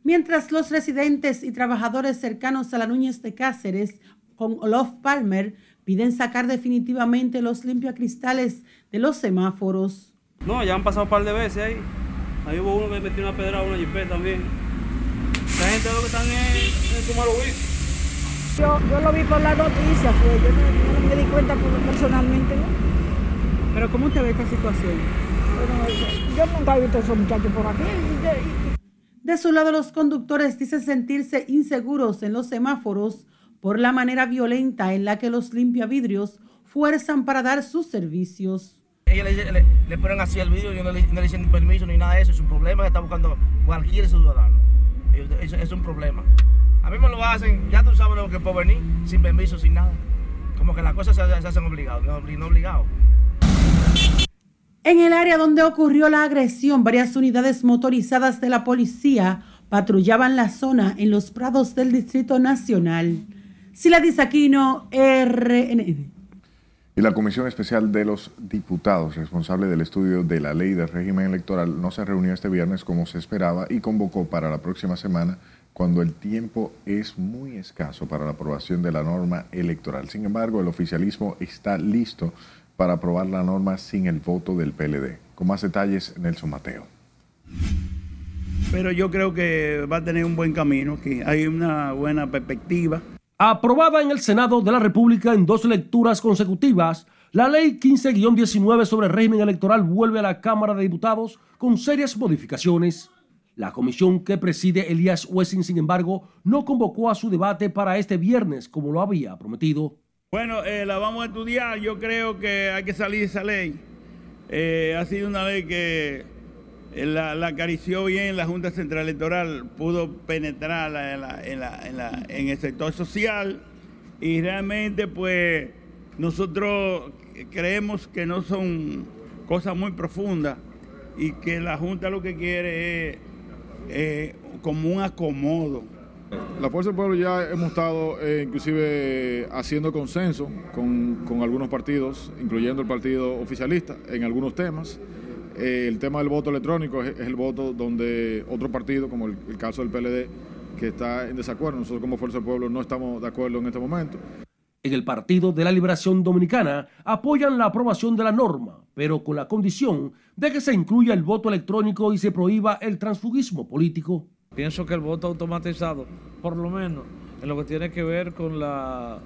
Mientras los residentes y trabajadores cercanos a la Núñez de Cáceres, con Olof Palmer, piden sacar definitivamente los limpiacristales de los semáforos. No, ya han pasado un par de veces ahí. Ahí hubo uno que metió una pedra a una jipeta también. La gente lo que están en, como lo Yo, yo lo vi por la noticia, fue. Yo no, no me di cuenta personalmente. ¿Pero cómo te ve esta situación? yo nunca he visto a esos muchachos por aquí. De su lado, los conductores dicen sentirse inseguros en los semáforos por la manera violenta en la que los limpiavidrios fuerzan para dar sus servicios. Ellos le, ponen así el vidrio y no le, no le dicen permiso ni nada de eso. Es un problema que está buscando cualquier ciudadano. Eso es un problema. A mí me lo hacen, ya tú sabes lo que puedo venir, sin permiso, sin nada. Como que las cosas se, hacen obligadas, no, no obligados. En el área donde ocurrió la agresión, varias unidades motorizadas de la policía patrullaban la zona en los prados del Distrito Nacional. Sila Aquino, RNN. Y la Comisión Especial de los Diputados, responsable del estudio de la ley del régimen electoral, no se reunió este viernes como se esperaba y convocó para la próxima semana cuando el tiempo es muy escaso para la aprobación de la norma electoral. Sin embargo, el oficialismo está listo para aprobar la norma sin el voto del PLD. Con más detalles, Nelson Mateo. Pero yo creo que va a tener un buen camino, que hay una buena perspectiva. Aprobada en el Senado de la República en dos lecturas consecutivas, la Ley 15-19 sobre régimen electoral vuelve a la Cámara de Diputados con serias modificaciones. La comisión que preside Elías Wessing, sin embargo, no convocó a su debate para este viernes como lo había prometido. Bueno, eh, la vamos a estudiar. Yo creo que hay que salir de esa ley. Eh, ha sido una ley que eh, la, acarició bien la Junta Central Electoral, pudo penetrar en, el sector social y realmente pues nosotros creemos que no son cosas muy profundas y que la Junta lo que quiere es como un acomodo la Fuerza del Pueblo ya hemos estado eh, inclusive haciendo consenso con, algunos partidos, incluyendo el partido oficialista, en algunos temas. Eh, el tema del voto electrónico es, el voto donde otro partido, como el, caso del PLD, que está en desacuerdo. Nosotros como Fuerza del Pueblo no estamos de acuerdo en este momento. En el Partido de la Liberación Dominicana apoyan la aprobación de la norma, pero con la condición de que se incluya el voto electrónico y se prohíba el transfugismo político. Pienso que el voto automatizado, por lo menos en lo que tiene que ver con las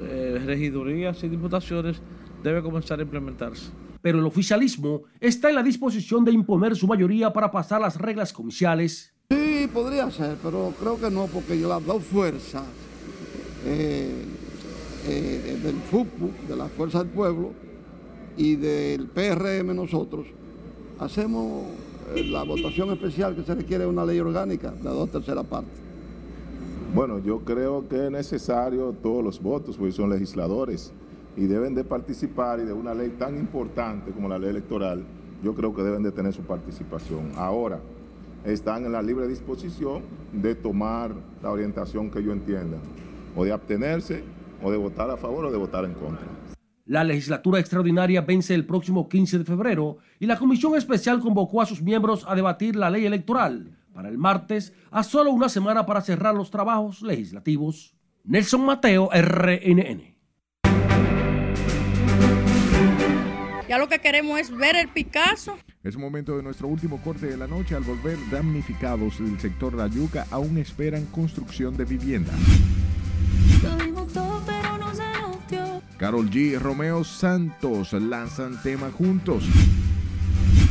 eh, regidurías y diputaciones, debe comenzar a implementarse. Pero el oficialismo está en la disposición de imponer su mayoría para pasar las reglas comerciales. Sí, podría ser, pero creo que no, porque las dos fuerzas eh, eh, del FUPU, de la Fuerza del Pueblo, y del PRM nosotros, hacemos eh, la votación especial que se requiere una ley orgánica, la dos terceras partes. Bueno, yo creo que es necesario todos los votos, porque son legisladores y deben de participar y de una ley tan importante como la ley electoral, yo creo que deben de tener su participación. Ahora, están en la libre disposición de tomar la orientación que yo entienda, o de abstenerse, o de votar a favor o de votar en contra. La legislatura extraordinaria vence el próximo 15 de febrero y la comisión especial convocó a sus miembros a debatir la ley electoral para el martes, a solo una semana para cerrar los trabajos legislativos. Nelson Mateo, RNN. Ya lo que queremos es ver el Picasso. Es momento de nuestro último corte de la noche. Al volver damnificados del sector La Yuca, aún esperan construcción de vivienda. Carol G y Romeo Santos lanzan tema juntos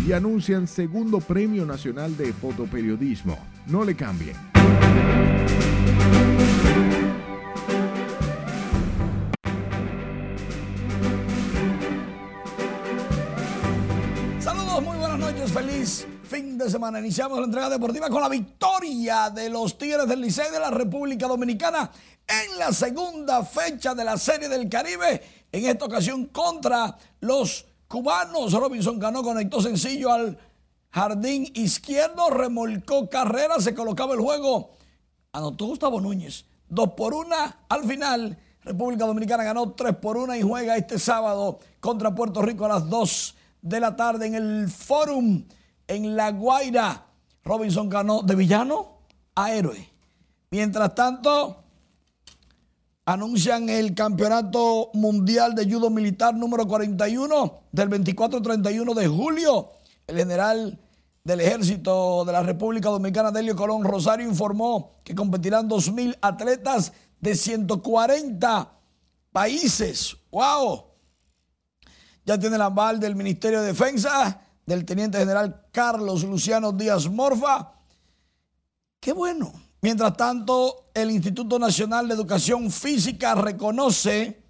y anuncian segundo Premio Nacional de Fotoperiodismo. No le cambien. Saludos, muy buenas noches, feliz fin de semana. Iniciamos la entrega deportiva con la victoria de los Tigres del Licey de la República Dominicana en la segunda fecha de la Serie del Caribe, en esta ocasión contra los cubanos. Robinson Cano conectó sencillo al jardín izquierdo, remolcó carrera, se colocaba el juego. Anotó Gustavo Núñez. Dos por una al final. República Dominicana ganó tres por una y juega este sábado contra Puerto Rico a las dos de la tarde en el Forum en La Guaira. Robinson ganó de villano a héroe. Mientras tanto, anuncian el Campeonato Mundial de Judo Militar número 41 del 24-31 de julio. El general del Ejército de la República Dominicana, Delio Colón Rosario, informó que competirán 2.000 atletas de 140 países. ¡Wow! Ya tiene la aval del Ministerio de Defensa, del Teniente General Carlos Luciano Díaz Morfa. ¡Qué bueno! Mientras tanto, el Instituto Nacional de Educación Física reconoce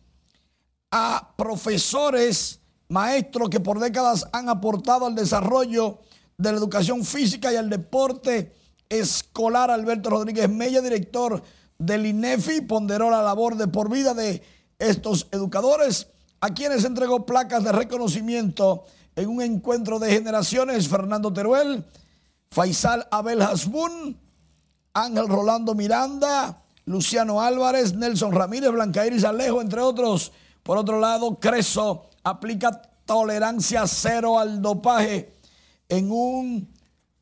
a profesores, maestros que por décadas han aportado al desarrollo de la educación física y al deporte escolar. Alberto Rodríguez Mella, director del INEFI, ponderó la labor de por vida de estos educadores, a quienes entregó placas de reconocimiento en un encuentro de generaciones. Fernando Teruel, Faisal Abel Hasbun, Ángel Rolando Miranda, Luciano Álvarez, Nelson Ramírez, Blanca Iris Alejo, entre otros. Por otro lado, Creso aplica tolerancia cero al dopaje en un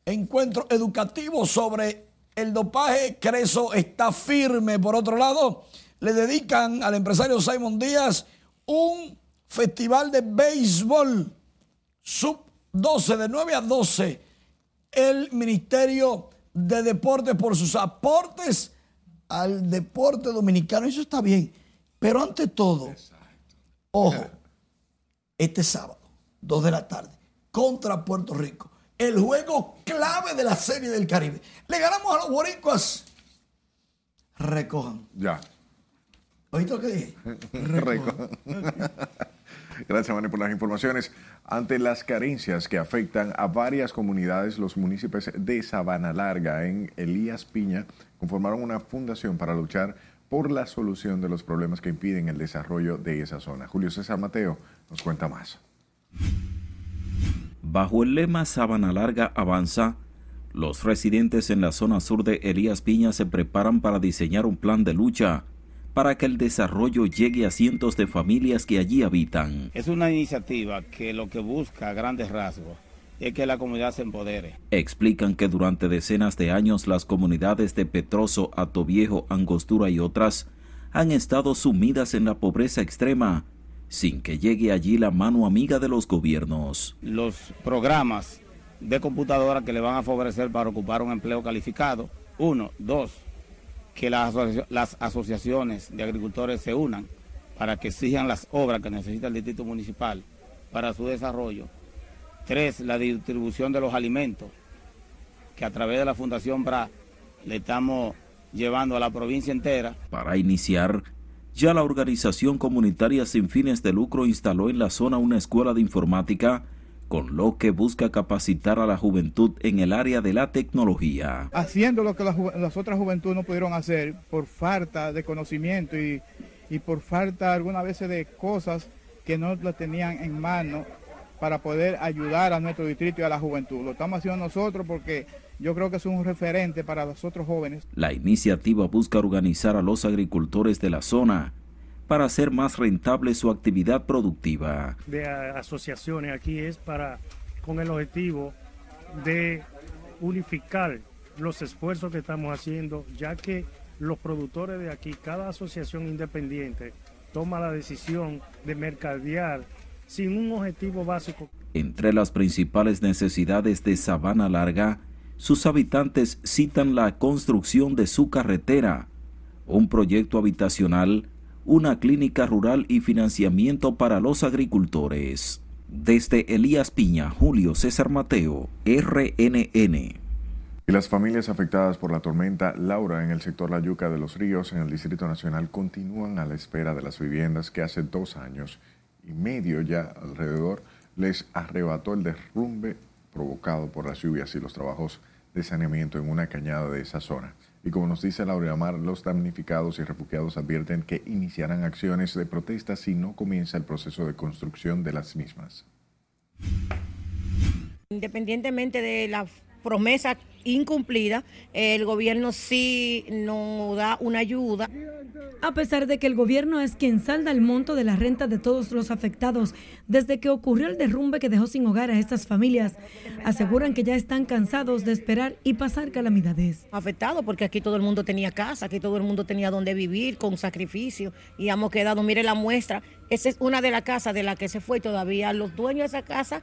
encuentro educativo sobre el dopaje. Creso está firme. Por otro lado, le dedican al empresario Simon Díaz un festival de béisbol sub 12, de 9 a 12. El Ministerio de Deportes por sus aportes al deporte dominicano. Eso está bien. Pero ante todo, ojo, este sábado, 2 de la tarde, contra Puerto Rico, el juego clave de la Serie del Caribe. Le ganamos a los boricuas. Recojan. Ya. ¿Oíste lo que dije? *laughs* Recojan. Gracias, Manny, por las informaciones. Ante las carencias que afectan a varias comunidades, los municipios de Sabana Larga en Elías Piña conformaron una fundación para luchar por la solución de los problemas que impiden el desarrollo de esa zona. Julio César Mateo nos cuenta más. Bajo el lema Sabana Larga avanza, los residentes en la zona sur de Elías Piña se preparan para diseñar un plan de lucha para que el desarrollo llegue a cientos de familias que allí habitan. Es una iniciativa que lo que busca a grandes rasgos es que la comunidad se empodere. Explican que durante decenas de años las comunidades de Petroso, Atoviejo, Angostura y otras han estado sumidas en la pobreza extrema sin que llegue allí la mano amiga de los gobiernos. Los programas de computadora que le van a favorecer para ocupar un empleo calificado, uno, dos, que las, las, asociaciones de agricultores se unan para que exijan las obras que necesita el distrito municipal para su desarrollo. Tres, la distribución de los alimentos, que a través de la Fundación BRA le estamos llevando a la provincia entera. Para iniciar, ya la organización comunitaria sin fines de lucro instaló en la zona una escuela de informática con lo que busca capacitar a la juventud en el área de la tecnología. Haciendo lo que las, las otras juventudes no pudieron hacer por falta de conocimiento y, y por falta algunas veces de cosas que no las tenían en mano para poder ayudar a nuestro distrito y a la juventud. Lo estamos haciendo nosotros porque yo creo que es un referente para los otros jóvenes. La iniciativa busca organizar a los agricultores de la zona para hacer más rentable su actividad productiva. De asociaciones aquí es para con el objetivo de unificar los esfuerzos que estamos haciendo, ya que los productores de aquí, cada asociación independiente toma la decisión de mercadear sin un objetivo básico. Entre las principales necesidades de Sabana Larga, sus habitantes citan la construcción de su carretera, un proyecto habitacional, una clínica rural y financiamiento para los agricultores. Desde Elías Piña, Julio César Mateo, RNN. Y las familias afectadas por la tormenta Laura en el sector La Yuca de los Ríos, en el Distrito Nacional, continúan a la espera de las viviendas que hace dos años y medio ya alrededor les arrebató el derrumbe provocado por las lluvias y los trabajos de saneamiento en una cañada de esa zona. Y como nos dice Laura Amar, los damnificados y refugiados advierten que iniciarán acciones de protesta si no comienza el proceso de construcción de las mismas. Independientemente de la promesa incumplida, el gobierno sí nos da una ayuda. A pesar de que el gobierno es quien salda el monto de la renta de todos los afectados desde que ocurrió el derrumbe que dejó sin hogar a estas familias, aseguran que ya están cansados de esperar y pasar calamidades. Afectado porque aquí todo el mundo tenía casa, aquí todo el mundo tenía donde vivir con sacrificio y hemos quedado, mire la muestra, esa es una de las casas de la que se fue todavía los dueños de esa casa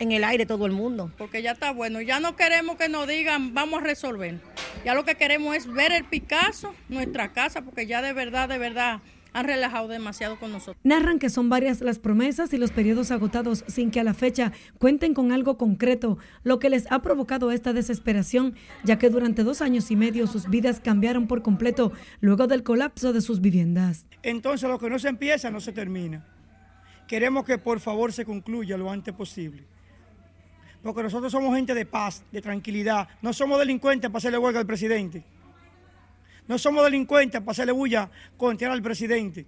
en el aire todo el mundo. Porque ya está bueno, ya no queremos que nos digan vamos a resolver. Ya lo que queremos es ver el Picasso, nuestra casa, porque ya de verdad, de verdad han relajado demasiado con nosotros. Narran que son varias las promesas y los periodos agotados sin que a la fecha cuenten con algo concreto, lo que les ha provocado esta desesperación, ya que durante dos años y medio sus vidas cambiaron por completo luego del colapso de sus viviendas. Entonces lo que no se empieza no se termina. Queremos que por favor se concluya lo antes posible porque nosotros somos gente de paz, de tranquilidad. No somos delincuentes para hacerle huelga al presidente. No somos delincuentes para hacerle bulla contra al presidente.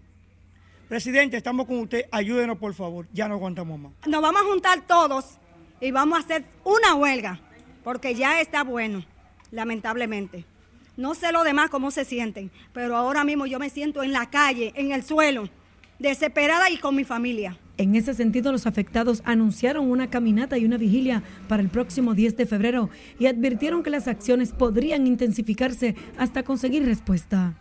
Presidente, estamos con usted, ayúdenos por favor, ya no aguantamos más. Nos vamos a juntar todos y vamos a hacer una huelga, porque ya está bueno, lamentablemente. No sé lo demás cómo se sienten, pero ahora mismo yo me siento en la calle, en el suelo, desesperada y con mi familia. En ese sentido, los afectados anunciaron una caminata y una vigilia para el próximo 10 de febrero y advirtieron que las acciones podrían intensificarse hasta conseguir respuesta.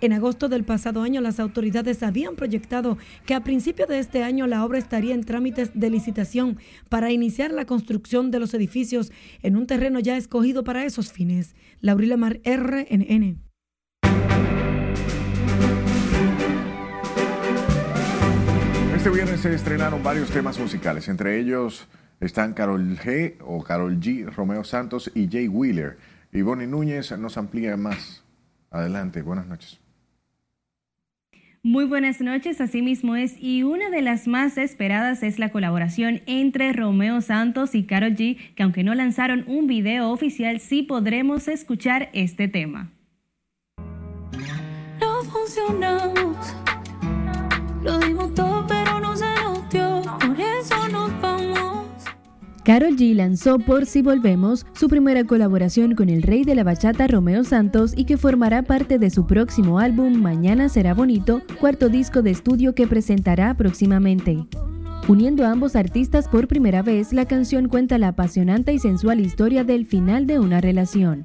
En agosto del pasado año, las autoridades habían proyectado que a principio de este año la obra estaría en trámites de licitación para iniciar la construcción de los edificios en un terreno ya escogido para esos fines. Laurila Mar, RNN. Este viernes se estrenaron varios temas musicales, entre ellos están Carol G o Carol G, Romeo Santos y Jay Wheeler. Y Bonnie Núñez nos amplía más. Adelante, buenas noches. Muy buenas noches, así mismo es, y una de las más esperadas es la colaboración entre Romeo Santos y Carol G, que aunque no lanzaron un video oficial, sí podremos escuchar este tema. No funcionamos, Carol G lanzó Por si volvemos, su primera colaboración con el rey de la bachata Romeo Santos y que formará parte de su próximo álbum Mañana será bonito, cuarto disco de estudio que presentará próximamente. Uniendo a ambos artistas por primera vez, la canción cuenta la apasionante y sensual historia del final de una relación.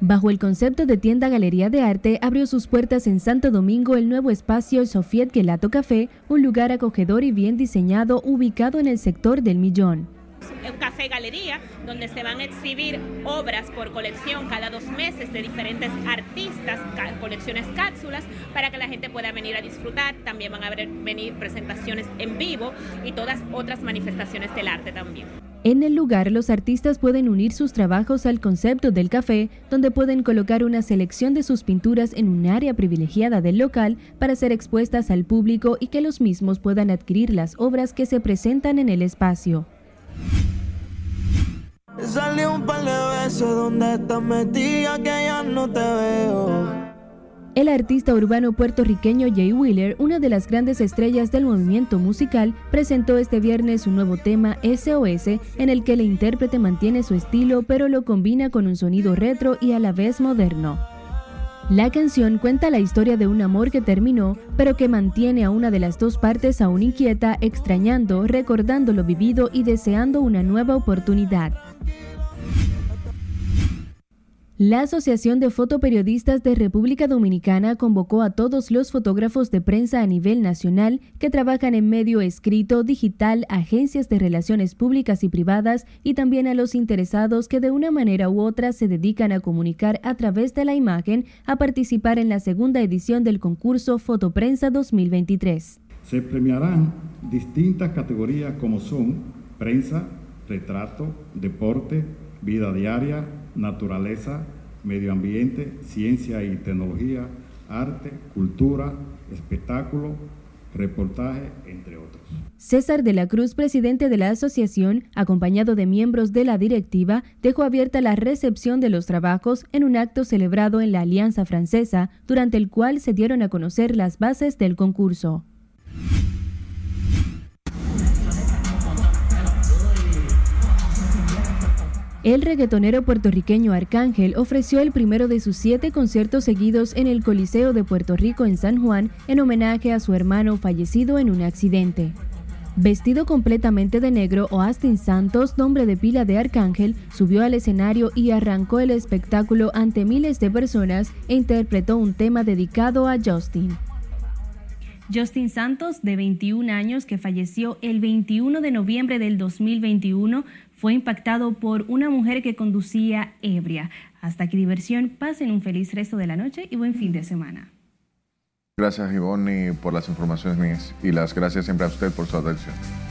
Bajo el concepto de tienda galería de arte, abrió sus puertas en Santo Domingo el nuevo espacio Sofiet Gelato Café, un lugar acogedor y bien diseñado ubicado en el sector del Millón. Un café galería donde se van a exhibir obras por colección cada dos meses de diferentes artistas, colecciones cápsulas, para que la gente pueda venir a disfrutar. También van a venir presentaciones en vivo y todas otras manifestaciones del arte también. En el lugar, los artistas pueden unir sus trabajos al concepto del café, donde pueden colocar una selección de sus pinturas en un área privilegiada del local para ser expuestas al público y que los mismos puedan adquirir las obras que se presentan en el espacio. Un de donde estás metida que ya no te veo. El artista urbano puertorriqueño Jay Wheeler, una de las grandes estrellas del movimiento musical, presentó este viernes su nuevo tema SOS, en el que el intérprete mantiene su estilo pero lo combina con un sonido retro y a la vez moderno. La canción cuenta la historia de un amor que terminó, pero que mantiene a una de las dos partes aún inquieta, extrañando, recordando lo vivido y deseando una nueva oportunidad. La Asociación de Fotoperiodistas de República Dominicana convocó a todos los fotógrafos de prensa a nivel nacional que trabajan en medio escrito, digital, agencias de relaciones públicas y privadas y también a los interesados que de una manera u otra se dedican a comunicar a través de la imagen a participar en la segunda edición del concurso Fotoprensa 2023. Se premiarán distintas categorías como son prensa, retrato, deporte, vida diaria, naturaleza, medio ambiente, ciencia y tecnología, arte, cultura, espectáculo, reportaje, entre otros. César de la Cruz, presidente de la asociación, acompañado de miembros de la directiva, dejó abierta la recepción de los trabajos en un acto celebrado en la Alianza Francesa, durante el cual se dieron a conocer las bases del concurso. El reggaetonero puertorriqueño Arcángel ofreció el primero de sus siete conciertos seguidos en el Coliseo de Puerto Rico en San Juan en homenaje a su hermano fallecido en un accidente. Vestido completamente de negro, Austin Santos, nombre de pila de Arcángel, subió al escenario y arrancó el espectáculo ante miles de personas e interpretó un tema dedicado a Justin. Justin Santos, de 21 años, que falleció el 21 de noviembre del 2021, fue impactado por una mujer que conducía ebria. Hasta aquí diversión, pasen un feliz resto de la noche y buen fin de semana. Gracias Ivonne por las informaciones mías y las gracias siempre a usted por su atención.